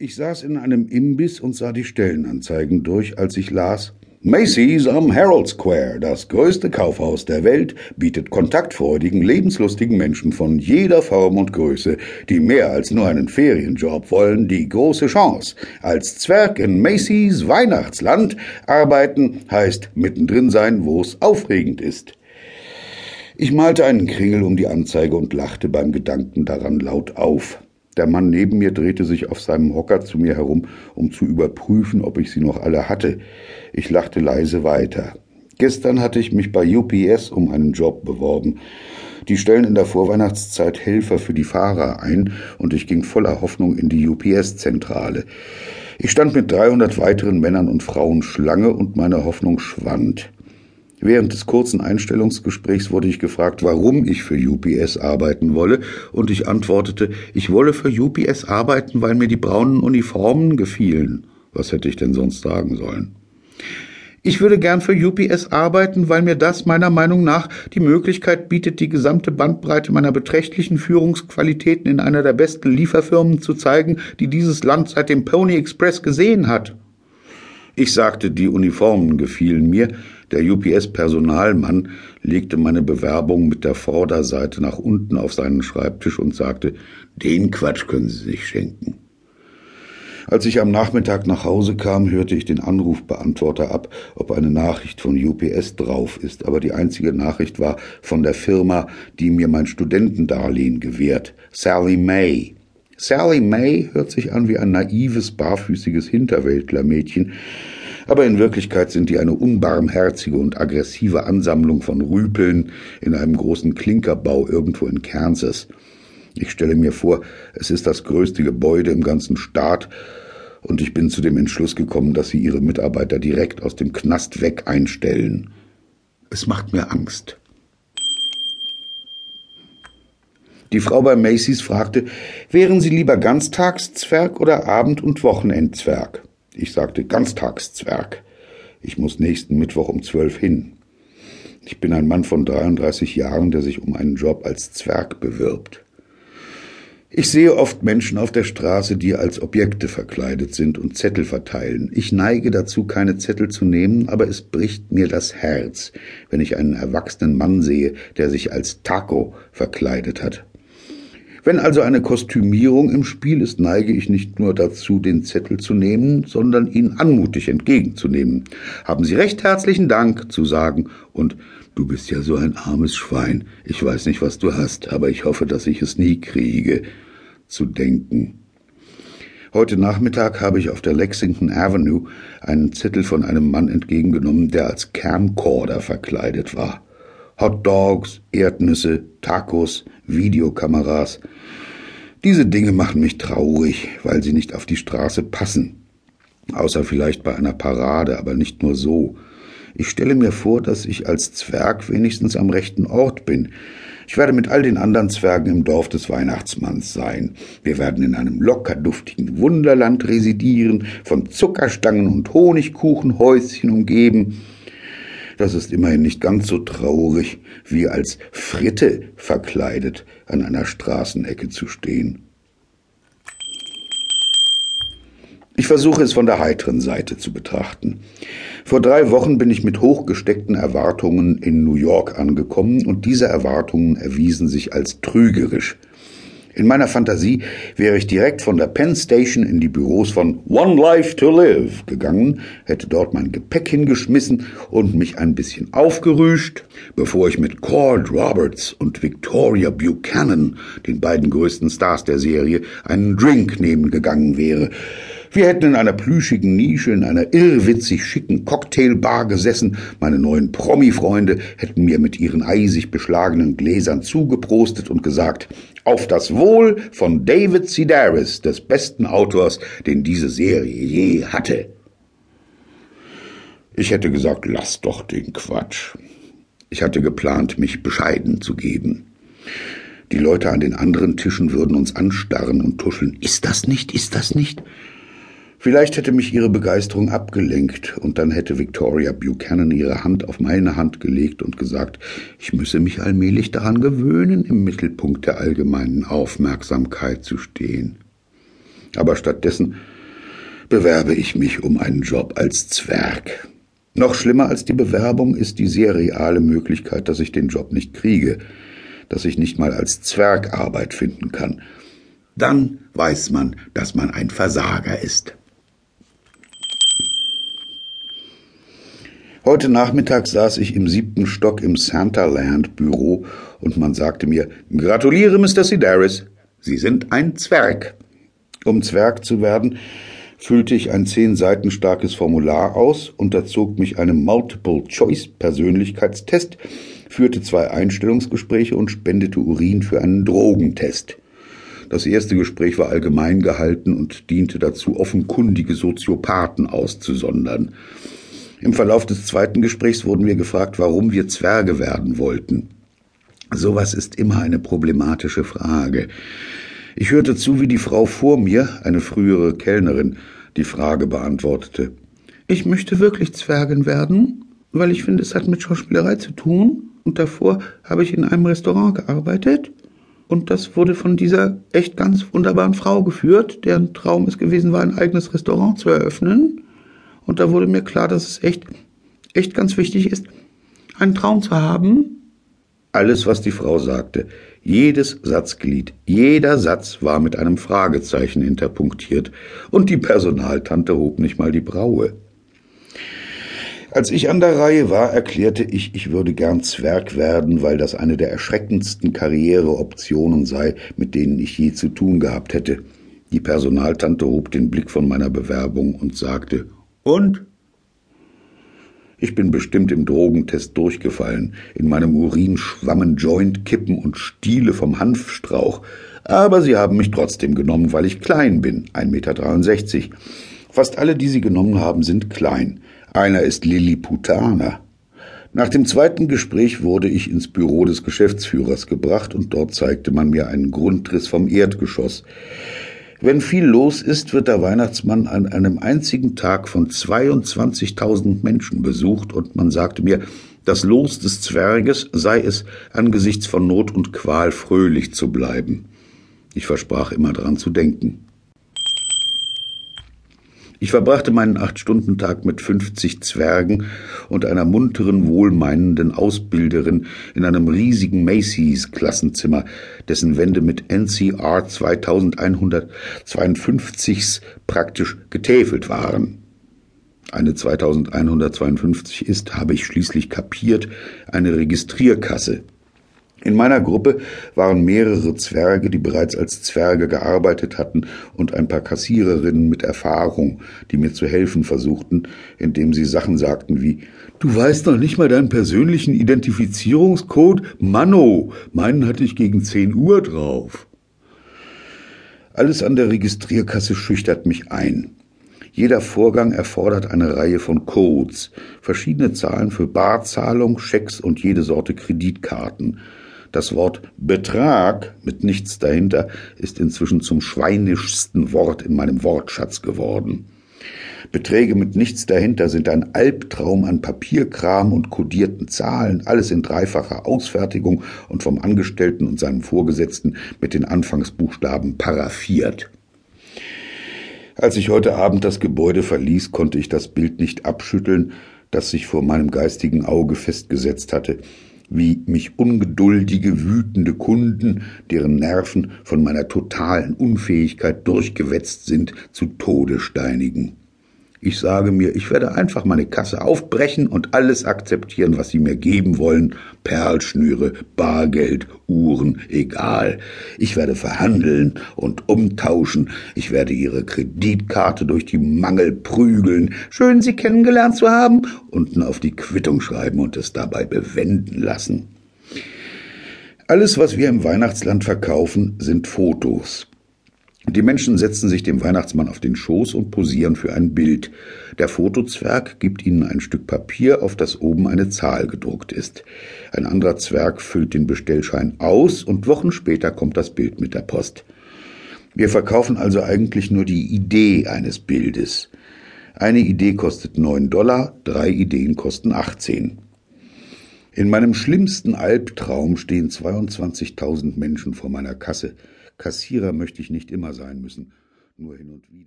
Ich saß in einem Imbiss und sah die Stellenanzeigen durch, als ich las Macy's am Herald Square, das größte Kaufhaus der Welt, bietet kontaktfreudigen, lebenslustigen Menschen von jeder Form und Größe, die mehr als nur einen Ferienjob wollen, die große Chance. Als Zwerg in Macy's Weihnachtsland arbeiten heißt mittendrin sein, wo es aufregend ist. Ich malte einen Kringel um die Anzeige und lachte beim Gedanken daran laut auf. Der Mann neben mir drehte sich auf seinem Hocker zu mir herum, um zu überprüfen, ob ich sie noch alle hatte. Ich lachte leise weiter. Gestern hatte ich mich bei UPS um einen Job beworben. Die stellen in der Vorweihnachtszeit Helfer für die Fahrer ein und ich ging voller Hoffnung in die UPS-Zentrale. Ich stand mit 300 weiteren Männern und Frauen Schlange und meine Hoffnung schwand. Während des kurzen Einstellungsgesprächs wurde ich gefragt, warum ich für UPS arbeiten wolle, und ich antwortete, ich wolle für UPS arbeiten, weil mir die braunen Uniformen gefielen. Was hätte ich denn sonst sagen sollen? Ich würde gern für UPS arbeiten, weil mir das meiner Meinung nach die Möglichkeit bietet, die gesamte Bandbreite meiner beträchtlichen Führungsqualitäten in einer der besten Lieferfirmen zu zeigen, die dieses Land seit dem Pony Express gesehen hat. Ich sagte, die Uniformen gefielen mir, der UPS-Personalmann legte meine Bewerbung mit der Vorderseite nach unten auf seinen Schreibtisch und sagte, den Quatsch können Sie sich schenken. Als ich am Nachmittag nach Hause kam, hörte ich den Anrufbeantworter ab, ob eine Nachricht von UPS drauf ist, aber die einzige Nachricht war von der Firma, die mir mein Studentendarlehen gewährt, Sally May. Sally May hört sich an wie ein naives, barfüßiges Hinterwäldlermädchen, aber in Wirklichkeit sind die eine unbarmherzige und aggressive Ansammlung von Rüpeln in einem großen Klinkerbau irgendwo in Kansas. Ich stelle mir vor, es ist das größte Gebäude im ganzen Staat, und ich bin zu dem Entschluss gekommen, dass sie ihre Mitarbeiter direkt aus dem Knast weg einstellen. Es macht mir Angst. Die Frau bei Macy's fragte, wären Sie lieber Ganztagszwerg oder Abend- und Wochenendzwerg? Ich sagte Ganztagszwerg. Ich muss nächsten Mittwoch um zwölf hin. Ich bin ein Mann von 33 Jahren, der sich um einen Job als Zwerg bewirbt. Ich sehe oft Menschen auf der Straße, die als Objekte verkleidet sind und Zettel verteilen. Ich neige dazu, keine Zettel zu nehmen, aber es bricht mir das Herz, wenn ich einen erwachsenen Mann sehe, der sich als Taco verkleidet hat. Wenn also eine Kostümierung im Spiel ist, neige ich nicht nur dazu, den Zettel zu nehmen, sondern ihn anmutig entgegenzunehmen. Haben Sie recht herzlichen Dank zu sagen und Du bist ja so ein armes Schwein. Ich weiß nicht, was du hast, aber ich hoffe, dass ich es nie kriege. Zu denken. Heute Nachmittag habe ich auf der Lexington Avenue einen Zettel von einem Mann entgegengenommen, der als Camcorder verkleidet war. Hot Dogs, Erdnüsse, Tacos, Videokameras. Diese Dinge machen mich traurig, weil sie nicht auf die Straße passen. Außer vielleicht bei einer Parade, aber nicht nur so. Ich stelle mir vor, dass ich als Zwerg wenigstens am rechten Ort bin. Ich werde mit all den anderen Zwergen im Dorf des Weihnachtsmanns sein. Wir werden in einem locker duftigen Wunderland residieren, von Zuckerstangen und Honigkuchenhäuschen umgeben. Das ist immerhin nicht ganz so traurig, wie als Fritte verkleidet an einer Straßenecke zu stehen. Ich versuche es von der heiteren Seite zu betrachten. Vor drei Wochen bin ich mit hochgesteckten Erwartungen in New York angekommen und diese Erwartungen erwiesen sich als trügerisch. In meiner Fantasie wäre ich direkt von der Penn Station in die Büros von One Life to Live gegangen, hätte dort mein Gepäck hingeschmissen und mich ein bisschen aufgerüscht, bevor ich mit Cord Roberts und Victoria Buchanan, den beiden größten Stars der Serie, einen Drink nehmen gegangen wäre. Wir hätten in einer plüschigen Nische in einer irrwitzig schicken Cocktailbar gesessen. Meine neuen Promi-Freunde hätten mir mit ihren eisig beschlagenen Gläsern zugeprostet und gesagt, auf das Wohl von David Sedaris, des besten Autors, den diese Serie je hatte. Ich hätte gesagt, lass doch den Quatsch. Ich hatte geplant, mich bescheiden zu geben. Die Leute an den anderen Tischen würden uns anstarren und tuscheln. Ist das nicht? Ist das nicht? Vielleicht hätte mich ihre Begeisterung abgelenkt, und dann hätte Victoria Buchanan ihre Hand auf meine Hand gelegt und gesagt, ich müsse mich allmählich daran gewöhnen, im Mittelpunkt der allgemeinen Aufmerksamkeit zu stehen. Aber stattdessen bewerbe ich mich um einen Job als Zwerg. Noch schlimmer als die Bewerbung ist die sehr reale Möglichkeit, dass ich den Job nicht kriege, dass ich nicht mal als Zwerg Arbeit finden kann. Dann weiß man, dass man ein Versager ist. Heute Nachmittag saß ich im siebten Stock im Santaland Büro und man sagte mir, gratuliere, Mr. Sidaris, Sie sind ein Zwerg. Um Zwerg zu werden, füllte ich ein zehn Seiten starkes Formular aus, unterzog mich einem Multiple-Choice-Persönlichkeitstest, führte zwei Einstellungsgespräche und spendete Urin für einen Drogentest. Das erste Gespräch war allgemein gehalten und diente dazu, offenkundige Soziopathen auszusondern. Im Verlauf des zweiten Gesprächs wurden wir gefragt, warum wir Zwerge werden wollten. Sowas ist immer eine problematische Frage. Ich hörte zu, wie die Frau vor mir, eine frühere Kellnerin, die Frage beantwortete. Ich möchte wirklich Zwergin werden, weil ich finde, es hat mit Schauspielerei zu tun. Und davor habe ich in einem Restaurant gearbeitet. Und das wurde von dieser echt ganz wunderbaren Frau geführt, deren Traum es gewesen war, ein eigenes Restaurant zu eröffnen. Und da wurde mir klar, dass es echt, echt ganz wichtig ist, einen Traum zu haben. Alles, was die Frau sagte, jedes Satzglied, jeder Satz war mit einem Fragezeichen interpunktiert, und die Personaltante hob nicht mal die Braue. Als ich an der Reihe war, erklärte ich, ich würde gern Zwerg werden, weil das eine der erschreckendsten Karriereoptionen sei, mit denen ich je zu tun gehabt hätte. Die Personaltante hob den Blick von meiner Bewerbung und sagte, und? Ich bin bestimmt im Drogentest durchgefallen. In meinem Urin schwammen Jointkippen und Stiele vom Hanfstrauch. Aber sie haben mich trotzdem genommen, weil ich klein bin, 1,63 Meter. Fast alle, die sie genommen haben, sind klein. Einer ist Lilliputaner. Nach dem zweiten Gespräch wurde ich ins Büro des Geschäftsführers gebracht und dort zeigte man mir einen Grundriss vom Erdgeschoss. Wenn viel los ist, wird der Weihnachtsmann an einem einzigen Tag von 22.000 Menschen besucht und man sagte mir, das Los des Zwerges sei es, angesichts von Not und Qual fröhlich zu bleiben. Ich versprach immer daran zu denken. Ich verbrachte meinen Acht-Stunden-Tag mit 50 Zwergen und einer munteren, wohlmeinenden Ausbilderin in einem riesigen Macy's-Klassenzimmer, dessen Wände mit NCR 2152 praktisch getäfelt waren. Eine 2152 ist, habe ich schließlich kapiert, eine Registrierkasse. In meiner Gruppe waren mehrere Zwerge, die bereits als Zwerge gearbeitet hatten, und ein paar Kassiererinnen mit Erfahrung, die mir zu helfen versuchten, indem sie Sachen sagten wie Du weißt noch nicht mal deinen persönlichen Identifizierungscode? Manno, meinen hatte ich gegen zehn Uhr drauf. Alles an der Registrierkasse schüchtert mich ein. Jeder Vorgang erfordert eine Reihe von Codes, verschiedene Zahlen für Barzahlung, Schecks und jede Sorte Kreditkarten. Das Wort Betrag mit nichts dahinter ist inzwischen zum schweinischsten Wort in meinem Wortschatz geworden. Beträge mit nichts dahinter sind ein Albtraum an Papierkram und kodierten Zahlen, alles in dreifacher Ausfertigung und vom Angestellten und seinem Vorgesetzten mit den Anfangsbuchstaben paraffiert. Als ich heute Abend das Gebäude verließ, konnte ich das Bild nicht abschütteln, das sich vor meinem geistigen Auge festgesetzt hatte wie mich ungeduldige, wütende Kunden, deren Nerven von meiner totalen Unfähigkeit durchgewetzt sind, zu Tode steinigen. Ich sage mir, ich werde einfach meine Kasse aufbrechen und alles akzeptieren, was sie mir geben wollen. Perlschnüre, Bargeld, Uhren, egal. Ich werde verhandeln und umtauschen. Ich werde ihre Kreditkarte durch die Mangel prügeln. Schön, Sie kennengelernt zu haben. Unten auf die Quittung schreiben und es dabei bewenden lassen. Alles, was wir im Weihnachtsland verkaufen, sind Fotos. Die Menschen setzen sich dem Weihnachtsmann auf den Schoß und posieren für ein Bild. Der Fotozwerg gibt ihnen ein Stück Papier, auf das oben eine Zahl gedruckt ist. Ein anderer Zwerg füllt den Bestellschein aus und Wochen später kommt das Bild mit der Post. Wir verkaufen also eigentlich nur die Idee eines Bildes. Eine Idee kostet neun Dollar, drei Ideen kosten 18. In meinem schlimmsten Albtraum stehen 22.000 Menschen vor meiner Kasse. Kassierer möchte ich nicht immer sein müssen. nur hin und wieder.